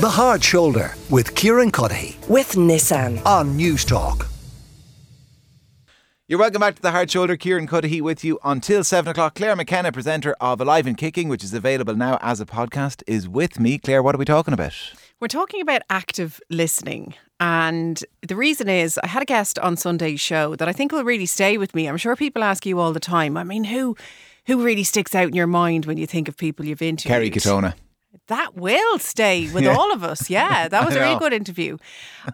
The Hard Shoulder with Kieran Cuddihy with Nissan. on Newstalk. You're welcome back to the Hard Shoulder. Kieran Cuddihy with you until 7 o'clock. Clare McKenna, presenter of Alive and Kicking, which is available now as a podcast, is with me. Clare, what are we talking about? We're talking about active listening. And the reason is, I had a guest on Sunday's show that I think will really stay with me. I'm sure people ask you all the time. I mean, who who really sticks out in your mind when you think of people you've interviewed? Kerry Katona. That will stay with Yeah. all of us. Yeah, that was a really good interview.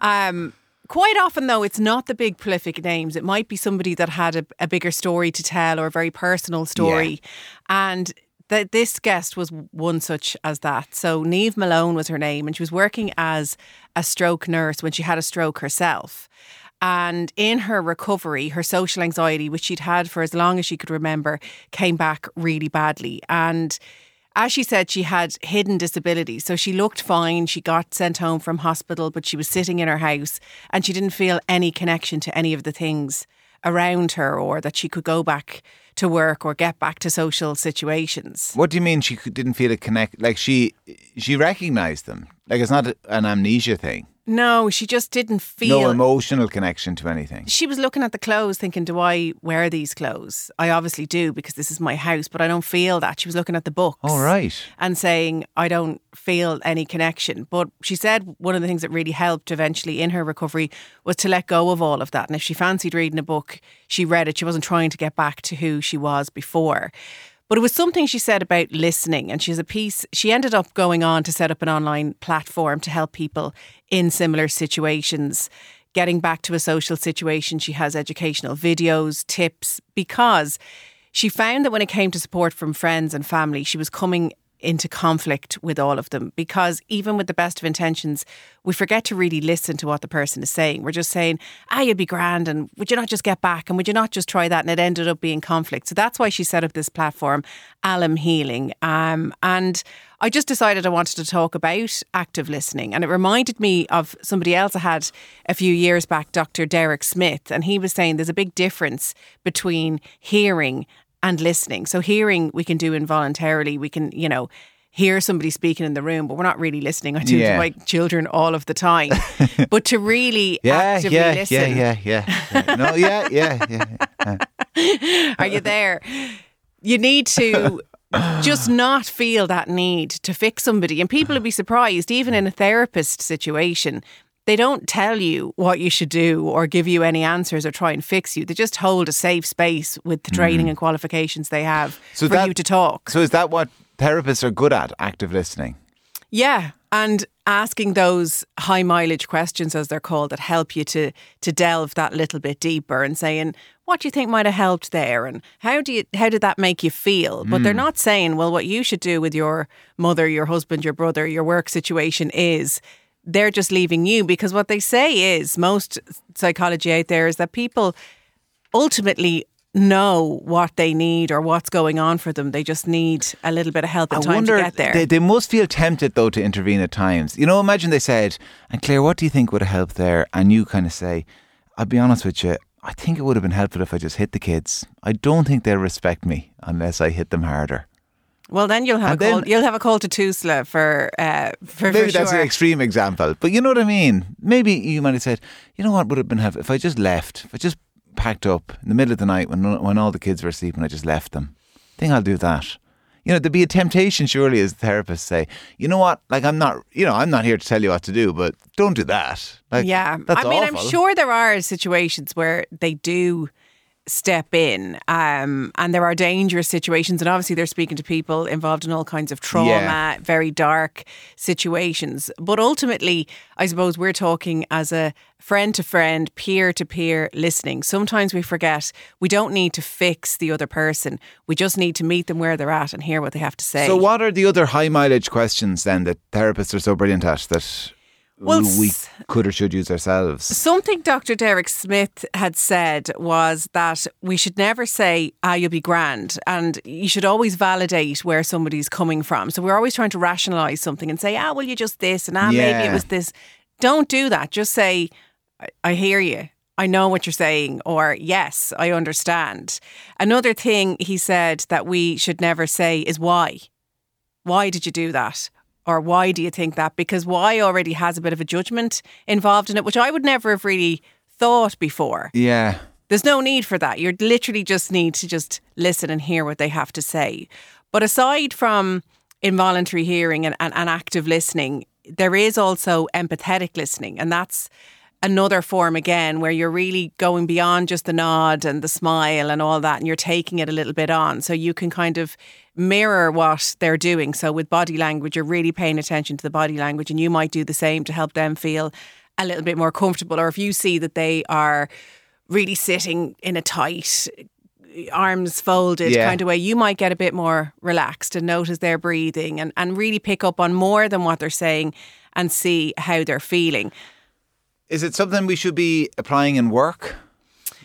Um, quite often, though, it's not the big prolific names. It might be somebody that had a, a bigger story to tell or a very personal story. And th- this guest was one such as that. So, Neve Malone was her name, and she was working as a stroke nurse when she had a stroke herself. And in her recovery, her social anxiety, which she'd had for as long as she could remember, came back really badly. And as she said, she had hidden disabilities. So she looked fine. She got sent home from hospital, but she was sitting in her house and she didn't feel any connection to any of the things around her or that she could go back to work or get back to social situations. What do you mean she didn't feel a connect? Like she she recognized them. Like it's not an amnesia thing. No, she just didn't feel. No emotional connection to anything. she was looking at the clothes thinking, Do I wear these clothes? I obviously do because this is my house, but I don't feel that. She was looking at the books. All right. And saying, I don't feel any connection. But she said one of the things that really helped eventually in her recovery was to let go of all of that. And if she fancied reading a book, she read it. She wasn't trying to get back to who she was before. But it was something she said about listening. And she's a piece, she ended up going on to set up an online platform to help people in similar situations. Getting back to a social situation, she has educational videos, tips, because she found that when it came to support from friends and family, she was coming into conflict with all of them because even with the best of intentions, we forget to really listen to what the person is saying. We're just saying, ah, you'd be grand and would you not just get back and would you not just try that? And it ended up being conflict. So that's why she set up this platform, Alum Healing. Um, and I just decided I wanted to talk about active listening. And it reminded me of somebody else I had a few years back, Dr. Derek Smith. And he was saying there's a big difference between hearing and listening. So hearing we can do involuntarily. We can, you know, hear somebody speaking in the room, but we're not really listening. I do Yeah. to my children all of the time. but to really Yeah, actively yeah, listen. yeah, yeah, yeah, yeah. No, yeah, yeah, yeah. Are you there? You need to just not feel that need to fix somebody. And people will be surprised, even in a therapist situation, they don't tell you what you should do or give you any answers or try and fix you. They just hold a safe space with the training and qualifications they have Mm. So for that- you to talk. So is that what therapists are good at? Active listening. Yeah, and asking those high mileage questions, as they're called, that help you to to delve that little bit deeper, and saying what do you think might have helped there, and how do you how did that make you feel? But they're not saying, well, what you should do with your mother, your husband, your brother, your work situation is. They're just leaving you because what they say is most psychology out there is that people ultimately know what they need or what's going on for them. They just need a little bit of help and I time wonder, to get there. They, they must feel tempted though to intervene at times. You know, imagine they said, "And Clare, what do you think would have helped there?" And you kind of say, "I'll be honest with you. I think it would have been helpful if I just hit the kids. I don't think they'll respect me unless I hit them harder." Well, then you'll have And a call. then- You'll have a call to Tusla for uh, for, Maybe for that's sure. an extreme example, but you know what I mean. Maybe you might have said, "You know what would have been helpful if I just left. If I just packed up in the middle of the night when when all the kids were asleep and I just left them. I think I'll do that." You know, there'd be a temptation, surely, as therapists say, you know what? Like, I'm not, you know, I'm not here to tell you what to do, but don't do that. Like, yeah, I mean, awful. I'm sure there are situations where they do step in, um, and there are dangerous situations, and obviously they're speaking to people involved in all kinds of trauma, Yeah. very dark situations. But ultimately, I suppose we're talking as a friend to friend, peer to peer listening. Sometimes we forget we don't need to fix the other person. We just need to meet them where they're at and hear what they have to say. So, what are the other high mileage questions then that therapists are so brilliant at that Well, we could or should use ourselves? Something Dr. Derek Smith had said was that we should never say, ah, you'll be grand. And you should always validate where somebody's coming from. So we're always trying to rationalize something and say, ah, well, you just this and ah, maybe it was this. Don't do that. Just say, I, I hear you. I know what you're saying, or yes, I understand. Another thing he said that we should never say is why. Why did you do that? Or why do you think that? Because why already has a bit of a judgment involved in it, which I would never have really thought before. Yeah. There's no need for that. You literally just need to just listen and hear what they have to say. But aside from involuntary hearing and, and, and active listening, there is also empathetic listening. And that's another form again where you're really going beyond just the nod and the smile and all that and you're taking it a little bit on. So you can kind of mirror what they're doing. So with body language you're really paying attention to the body language and you might do the same to help them feel a little bit more comfortable. Or if you see that they are really sitting in a tight arms folded Yeah. kind of way you might get a bit more relaxed and notice their breathing and, and really pick up on more than what they're saying and see how they're feeling Is it something we should be applying in work?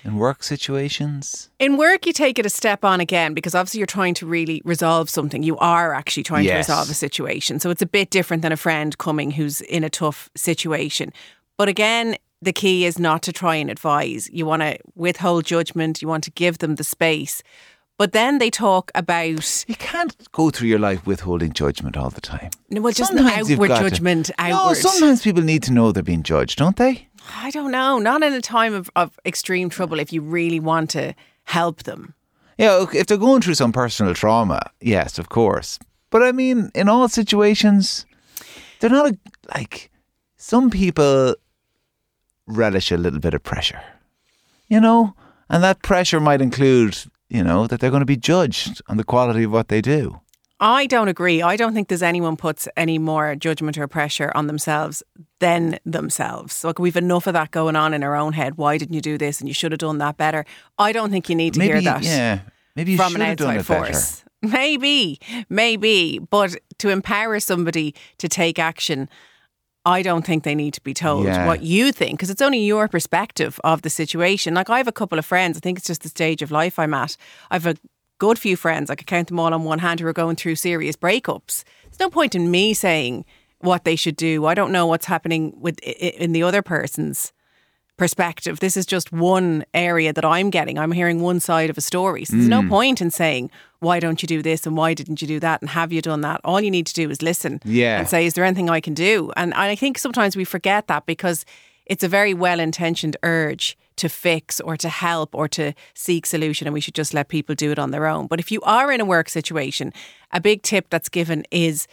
In work situations? In work, you take it a step on again because obviously you're trying to really resolve something. You are actually trying Yes. to resolve a situation. So it's a bit different than a friend coming who's in a tough situation. But again, the key is not to try and advise. You want to withhold judgment, you want to give them the space. But then they talk about You can't go through your life withholding judgment all the time. No, well, just Sometimes outward got to- judgment No, sometimes people need to know they're being judged, don't they? I don't know. Not in a time of, of extreme trouble if you really want to help them. Yeah, if they're going through some personal trauma, yes, of course. But I mean, in all situations, they're not a, like some people relish a little bit of pressure, you know, and that pressure might include, you know, that they're going to be judged on the quality of what they do. I don't agree. I don't think there's anyone puts any more judgment or pressure on themselves than themselves. Like we've enough of that going on in our own head. Why didn't you do this? And you should have done that better. I don't think you need to maybe, hear that yeah, maybe you from should an have done outside it better. force. Maybe, maybe, but to empower somebody to take action. I don't think they need to be told Yeah. what you think because it's only your perspective of the situation. Like I have a couple of friends, I think it's just the stage of life I'm at. I've a good few friends, I could count them all on one hand, who are going through serious breakups. There's no point in me saying what they should do. I don't know what's happening with in the other person's perspective. This is just one area that I'm getting. I'm hearing one side of a story. So there's Mm. no point in saying, why don't you do this and why didn't you do that and have you done that? All you need to do is listen Yeah. and say, is there anything I can do? And I think sometimes we forget that because it's a very well intentioned urge to fix or to help or to seek solution and we should just let people do it on their own. But if you are in a work situation, a big tip that's given is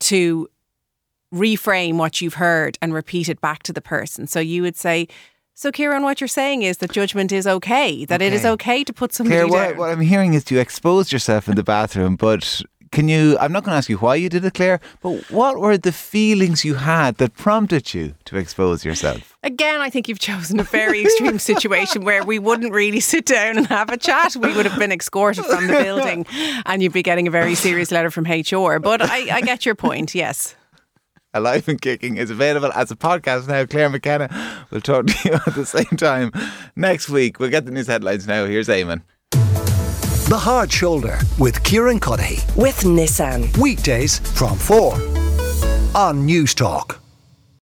to reframe what you've heard and repeat it back to the person. So you would say, so Kieran, what you're saying is that judgment is okay, that it is Okay. okay to put somebody Clare, down. what, what I'm hearing is you exposed yourself in the bathroom, but can you? I'm not going to ask you why you did it, Clare, but what were the feelings you had that prompted you to expose yourself? Again, I think you've chosen a very extreme situation where we wouldn't really sit down and have a chat. We would have been escorted from the building and you'd be getting a very serious letter from HR. But I, I get your point, yes. Alive and Kicking is available as a podcast now. Clare McKenna will talk to you at the same time next week. We'll get the news headlines now. Here's Eamon. The Hard Shoulder with Kieran Cuddihy. with Nissan. Weekdays from 4 on Newstalk.